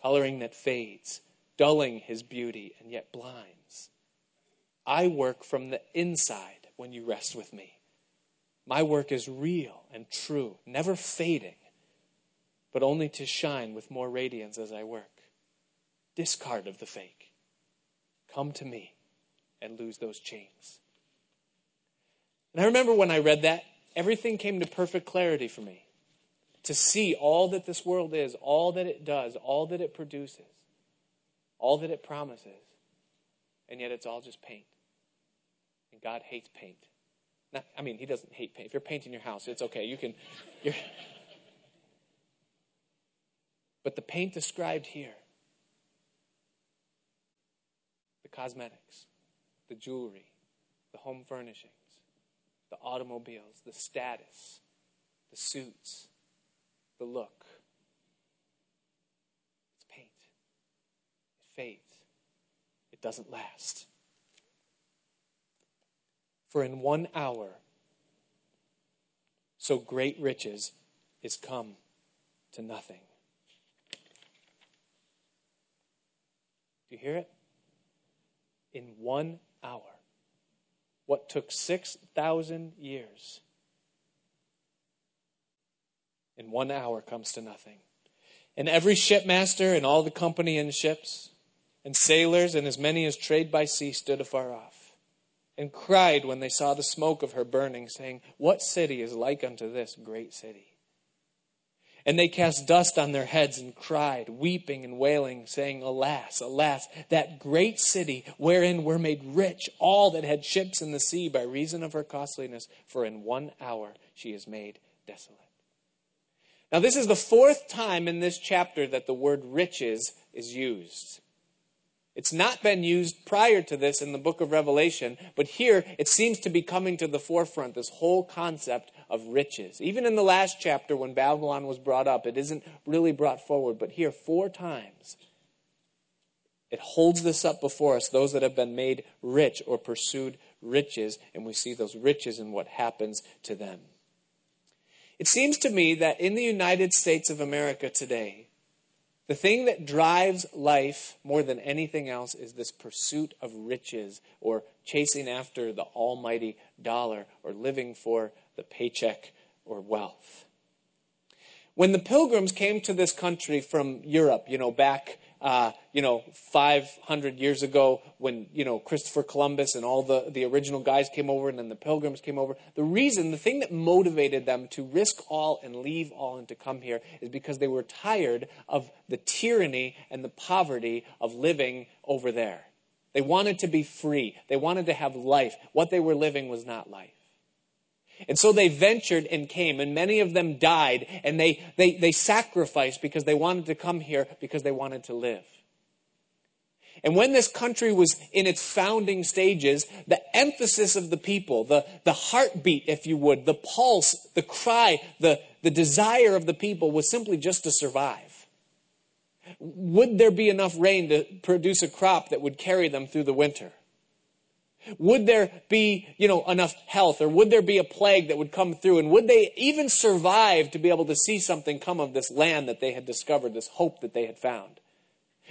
coloring that fades, dulling his beauty and yet blinds. I work from the inside when you rest with me. My work is real and true, never fading but only to shine with more radiance as I work. Discard of the fake. Come to me and lose those chains. And I remember when I read that, everything came to perfect clarity for me. To see all that this world is, all that it does, all that it produces, all that it promises, and yet it's all just paint. And God hates paint. I mean, He doesn't hate paint. If you're painting your house, it's okay. You can. You're, But the paint described here the cosmetics, the jewelry, the home furnishings, the automobiles, the status, the suits, the look. It's paint. It fades. It doesn't last. For in one hour, so great riches is come to nothing. Do you hear it? In one hour. What took 6,000 years, in one hour comes to nothing. And every shipmaster and all the company in ships, and sailors and as many as trade by sea stood afar off, and cried when they saw the smoke of her burning, saying, What city is like unto this great city? And they cast dust on their heads and cried, weeping and wailing, saying, Alas, alas, that great city wherein were made rich all that had ships in the sea by reason of her costliness, for in one hour she is made desolate. Now, this is the fourth time in this chapter that the word riches is used. It's not been used prior to this in the book of Revelation, but here it seems to be coming to the forefront, this whole concept of riches. Even in the last chapter, when Babylon was brought up, it isn't really brought forward, but here, four times, it holds this up before us those that have been made rich or pursued riches, and we see those riches and what happens to them. It seems to me that in the United States of America today, the thing that drives life more than anything else is this pursuit of riches or chasing after the almighty dollar or living for the paycheck or wealth. When the pilgrims came to this country from Europe, you know, back uh, you know, 500 years ago when, you know, Christopher Columbus and all the, the original guys came over and then the pilgrims came over. The reason, the thing that motivated them to risk all and leave all and to come here is because they were tired of the tyranny and the poverty of living over there. They wanted to be free. They wanted to have life. What they were living was not life. And so they ventured and came, and many of them died, and they, they, they sacrificed because they wanted to come here because they wanted to live. And when this country was in its founding stages, the emphasis of the people, the, the heartbeat, if you would, the pulse, the cry, the, the desire of the people was simply just to survive. Would there be enough rain to produce a crop that would carry them through the winter? Would there be, you know, enough health or would there be a plague that would come through and would they even survive to be able to see something come of this land that they had discovered, this hope that they had found?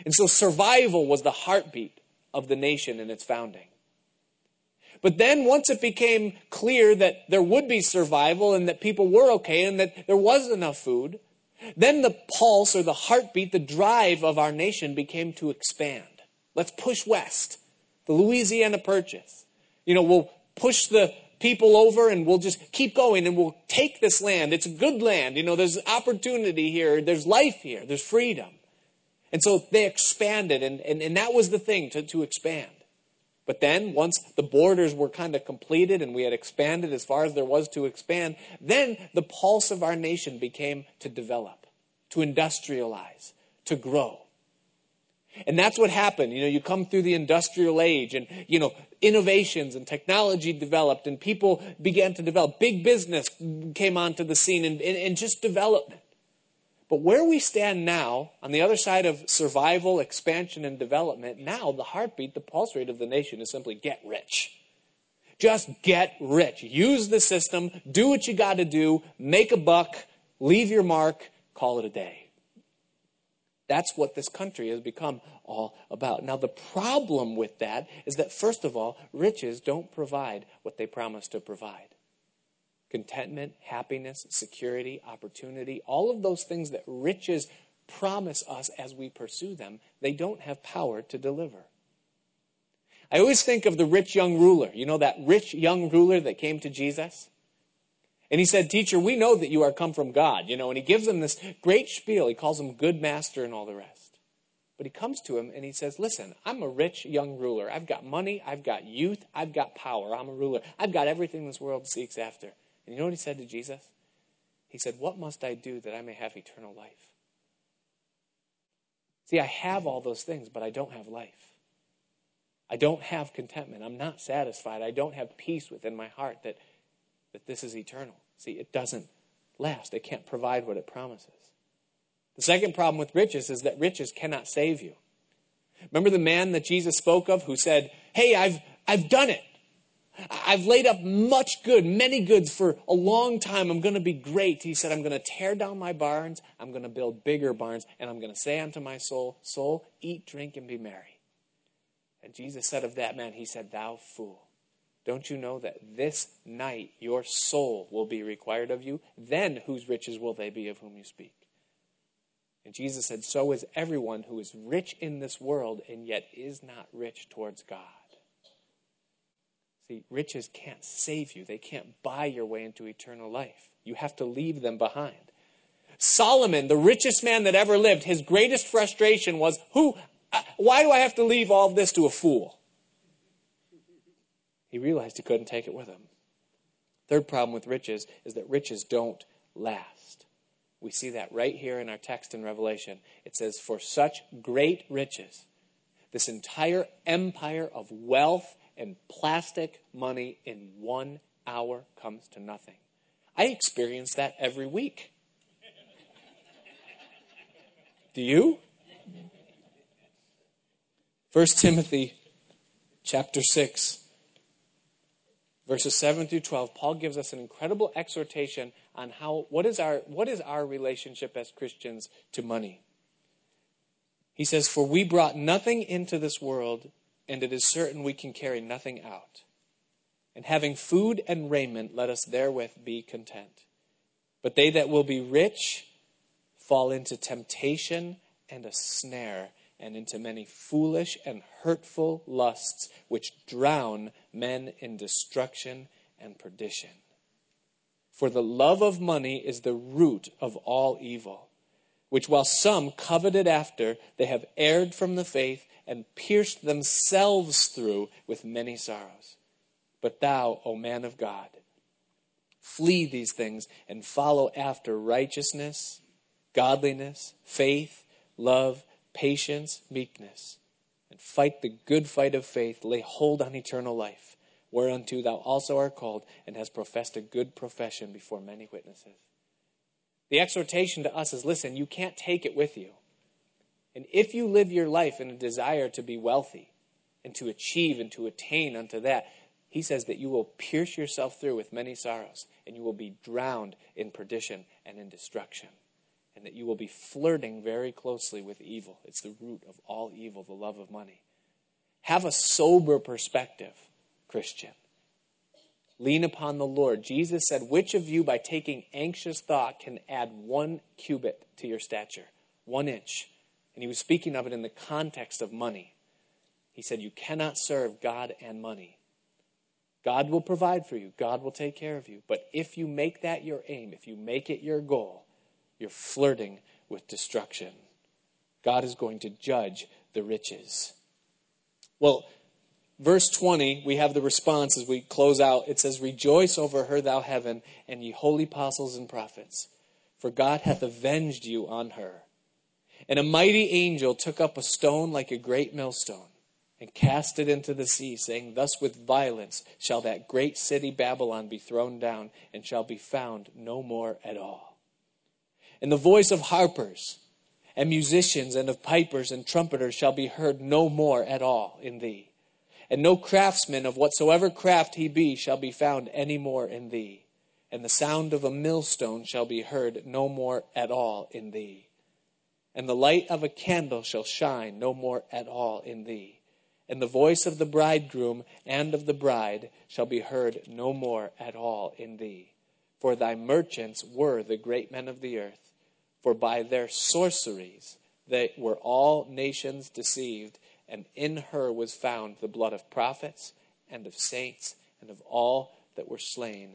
And so survival was the heartbeat of the nation in its founding. But then once it became clear that there would be survival and that people were okay and that there was enough food, then the pulse or the heartbeat, the drive of our nation became to expand. Let's push west the Louisiana Purchase. You know, we'll push the people over and we'll just keep going and we'll take this land. It's a good land. You know, there's opportunity here, there's life here, there's freedom. And so they expanded, and, and, and that was the thing to, to expand. But then, once the borders were kind of completed and we had expanded as far as there was to expand, then the pulse of our nation became to develop, to industrialize, to grow. And that's what happened. You know, you come through the industrial age and, you know, innovations and technology developed and people began to develop. Big business came onto the scene and, and, and just development. But where we stand now, on the other side of survival, expansion, and development, now the heartbeat, the pulse rate of the nation is simply get rich. Just get rich. Use the system, do what you got to do, make a buck, leave your mark, call it a day. That's what this country has become all about. Now, the problem with that is that, first of all, riches don't provide what they promise to provide contentment, happiness, security, opportunity, all of those things that riches promise us as we pursue them, they don't have power to deliver. I always think of the rich young ruler. You know that rich young ruler that came to Jesus? And he said, Teacher, we know that you are come from God, you know, and he gives him this great spiel. He calls him good master and all the rest. But he comes to him and he says, Listen, I'm a rich young ruler. I've got money, I've got youth, I've got power. I'm a ruler. I've got everything this world seeks after. And you know what he said to Jesus? He said, What must I do that I may have eternal life? See, I have all those things, but I don't have life. I don't have contentment. I'm not satisfied. I don't have peace within my heart that, that this is eternal. See, it doesn't last. It can't provide what it promises. The second problem with riches is that riches cannot save you. Remember the man that Jesus spoke of who said, Hey, I've, I've done it. I've laid up much good, many goods for a long time. I'm going to be great. He said, I'm going to tear down my barns. I'm going to build bigger barns. And I'm going to say unto my soul, Soul, eat, drink, and be merry. And Jesus said of that man, He said, Thou fool. Don't you know that this night your soul will be required of you? Then whose riches will they be of whom you speak? And Jesus said, So is everyone who is rich in this world and yet is not rich towards God. See, riches can't save you, they can't buy your way into eternal life. You have to leave them behind. Solomon, the richest man that ever lived, his greatest frustration was, "Who uh, why do I have to leave all this to a fool?" He realized he couldn't take it with him. Third problem with riches is that riches don't last. We see that right here in our text in Revelation. It says, For such great riches, this entire empire of wealth and plastic money in one hour comes to nothing. I experience that every week. Do you? 1 Timothy chapter 6 verses 7 through 12 Paul gives us an incredible exhortation on how what is our what is our relationship as Christians to money. He says for we brought nothing into this world and it is certain we can carry nothing out. And having food and raiment, let us therewith be content. But they that will be rich fall into temptation and a snare, and into many foolish and hurtful lusts, which drown men in destruction and perdition. For the love of money is the root of all evil, which while some coveted after, they have erred from the faith and pierced themselves through with many sorrows. But thou, O man of God, flee these things and follow after righteousness, godliness, faith, love, patience, meekness, and fight the good fight of faith, lay hold on eternal life, whereunto thou also art called, and hast professed a good profession before many witnesses. The exhortation to us is listen, you can't take it with you. And if you live your life in a desire to be wealthy and to achieve and to attain unto that, he says that you will pierce yourself through with many sorrows and you will be drowned in perdition and in destruction. And that you will be flirting very closely with evil. It's the root of all evil, the love of money. Have a sober perspective, Christian. Lean upon the Lord. Jesus said, Which of you, by taking anxious thought, can add one cubit to your stature? One inch. And he was speaking of it in the context of money. He said, You cannot serve God and money. God will provide for you, God will take care of you. But if you make that your aim, if you make it your goal, you're flirting with destruction. God is going to judge the riches. Well, verse 20, we have the response as we close out. It says, Rejoice over her, thou heaven, and ye holy apostles and prophets, for God hath avenged you on her. And a mighty angel took up a stone like a great millstone and cast it into the sea, saying, Thus with violence shall that great city Babylon be thrown down, and shall be found no more at all. And the voice of harpers and musicians and of pipers and trumpeters shall be heard no more at all in thee. And no craftsman of whatsoever craft he be shall be found any more in thee. And the sound of a millstone shall be heard no more at all in thee and the light of a candle shall shine no more at all in thee. And the voice of the bridegroom and of the bride shall be heard no more at all in thee. For thy merchants were the great men of the earth, for by their sorceries they were all nations deceived, and in her was found the blood of prophets and of saints and of all that were slain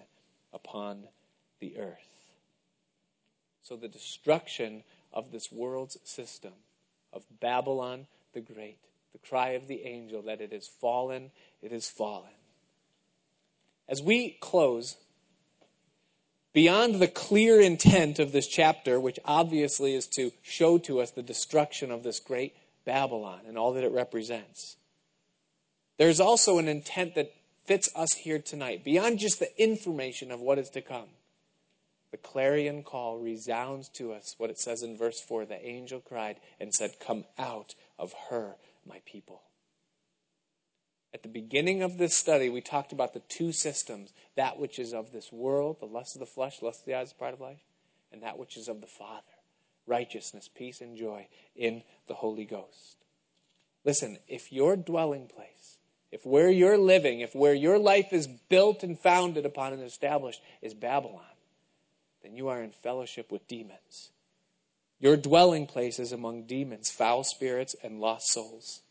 upon the earth. So the destruction of this world's system, of Babylon the Great. The cry of the angel that it is fallen, it is fallen. As we close, beyond the clear intent of this chapter, which obviously is to show to us the destruction of this great Babylon and all that it represents, there's also an intent that fits us here tonight, beyond just the information of what is to come. The clarion call resounds to us what it says in verse 4 the angel cried and said, Come out of her, my people. At the beginning of this study, we talked about the two systems that which is of this world, the lust of the flesh, lust of the eyes, pride of life, and that which is of the Father, righteousness, peace, and joy in the Holy Ghost. Listen, if your dwelling place, if where you're living, if where your life is built and founded upon and established is Babylon, then you are in fellowship with demons. Your dwelling place is among demons, foul spirits, and lost souls.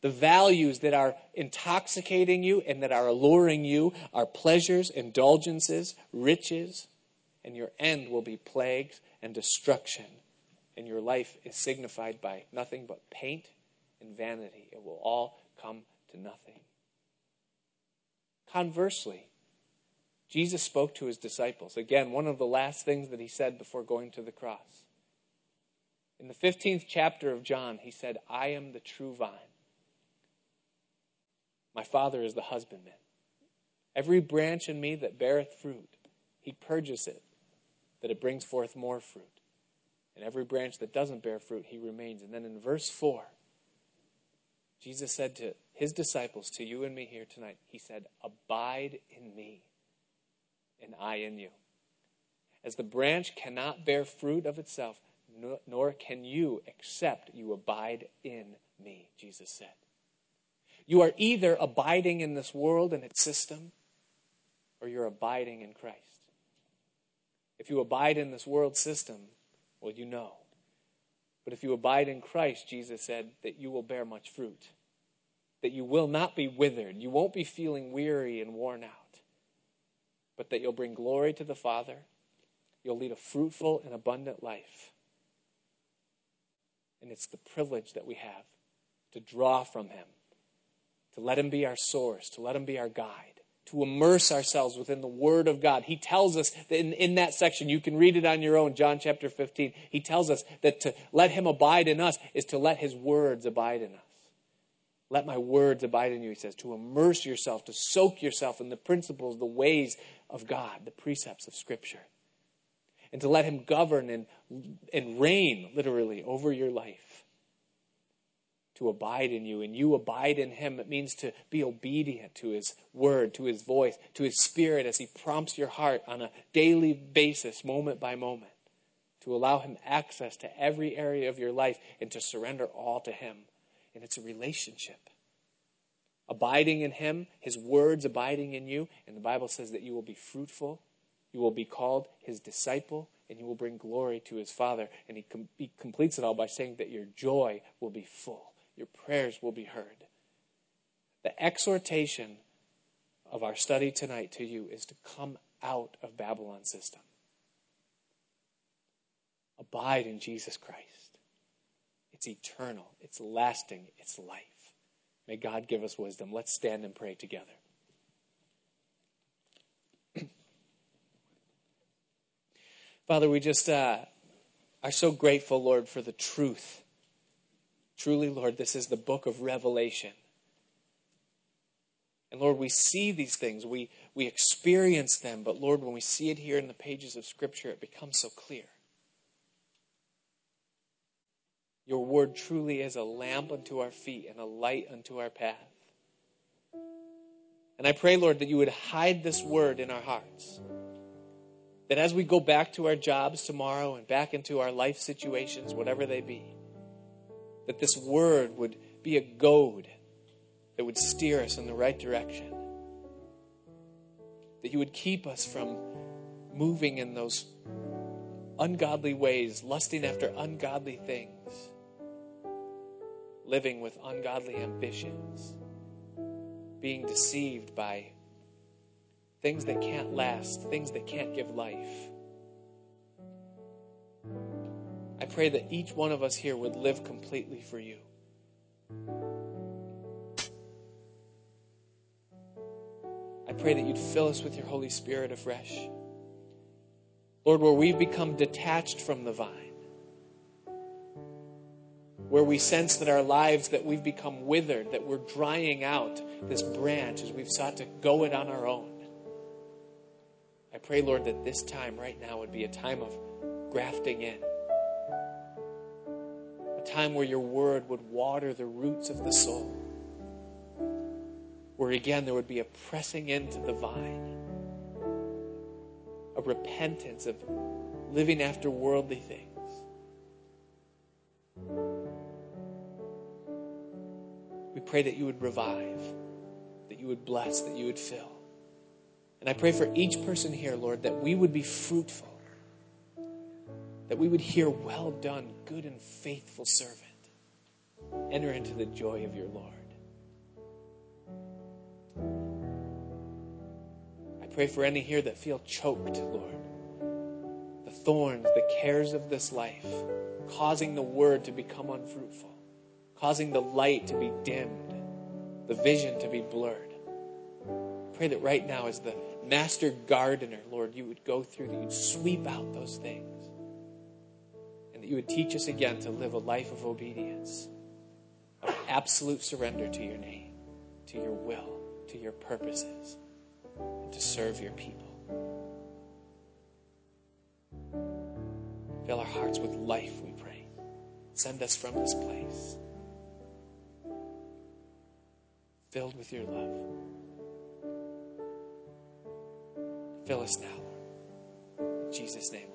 The values that are intoxicating you and that are alluring you are pleasures, indulgences, riches, and your end will be plagues and destruction. And your life is signified by nothing but paint and vanity. It will all come to nothing. Conversely, Jesus spoke to his disciples. Again, one of the last things that he said before going to the cross. In the 15th chapter of John, he said, I am the true vine. My Father is the husbandman. Every branch in me that beareth fruit, he purges it, that it brings forth more fruit. And every branch that doesn't bear fruit, he remains. And then in verse 4, Jesus said to his disciples, to you and me here tonight, he said, Abide in me, and I in you. As the branch cannot bear fruit of itself, nor can you except you abide in me, Jesus said. You are either abiding in this world and its system, or you're abiding in Christ. If you abide in this world system, well, you know. But if you abide in Christ, Jesus said that you will bear much fruit, that you will not be withered, you won't be feeling weary and worn out, but that you'll bring glory to the Father, you'll lead a fruitful and abundant life. And it's the privilege that we have to draw from Him to let Him be our source, to let Him be our guide, to immerse ourselves within the Word of God. He tells us that in, in that section, you can read it on your own, John chapter 15. He tells us that to let Him abide in us is to let His words abide in us. Let my words abide in you, he says, to immerse yourself, to soak yourself in the principles, the ways of God, the precepts of Scripture. And to let Him govern and, and reign, literally, over your life to abide in you and you abide in him. It means to be obedient to his word, to his voice, to his spirit as he prompts your heart on a daily basis, moment by moment, to allow him access to every area of your life and to surrender all to him. And it's a relationship. Abiding in him, his words abiding in you, and the Bible says that you will be fruitful, you will be called his disciple, and you will bring glory to his Father. And he, com- he completes it all by saying that your joy will be full your prayers will be heard. The exhortation of our study tonight to you is to come out of Babylon's system. Abide in Jesus Christ. It's eternal, it's lasting, it's life. May God give us wisdom. Let's stand and pray together. Father, we just uh, are so grateful, Lord, for the truth Truly, Lord, this is the book of Revelation. And Lord, we see these things, we, we experience them, but Lord, when we see it here in the pages of Scripture, it becomes so clear. Your word truly is a lamp unto our feet and a light unto our path. And I pray, Lord, that you would hide this word in our hearts. That as we go back to our jobs tomorrow and back into our life situations, whatever they be, that this word would be a goad that would steer us in the right direction. That you would keep us from moving in those ungodly ways, lusting after ungodly things, living with ungodly ambitions, being deceived by things that can't last, things that can't give life. I pray that each one of us here would live completely for you. I pray that you'd fill us with your Holy Spirit afresh. Lord, where we've become detached from the vine, where we sense that our lives, that we've become withered, that we're drying out this branch as we've sought to go it on our own. I pray, Lord, that this time right now would be a time of grafting in. Time where your word would water the roots of the soul. Where again there would be a pressing into the vine, a repentance of living after worldly things. We pray that you would revive, that you would bless, that you would fill. And I pray for each person here, Lord, that we would be fruitful, that we would hear, Well done, good and faithful servant. Enter into the joy of your Lord. I pray for any here that feel choked, Lord. The thorns, the cares of this life, causing the word to become unfruitful causing the light to be dimmed, the vision to be blurred. Pray that right now, as the master gardener, Lord, you would go through, that you'd sweep out those things, that you would teach us again to live a life of obedience, of absolute surrender to your name, to your will, to your purposes, and to serve your people. Fill our hearts with life, we pray. Send us from this place filled with your love. Fill us now. In Jesus' name.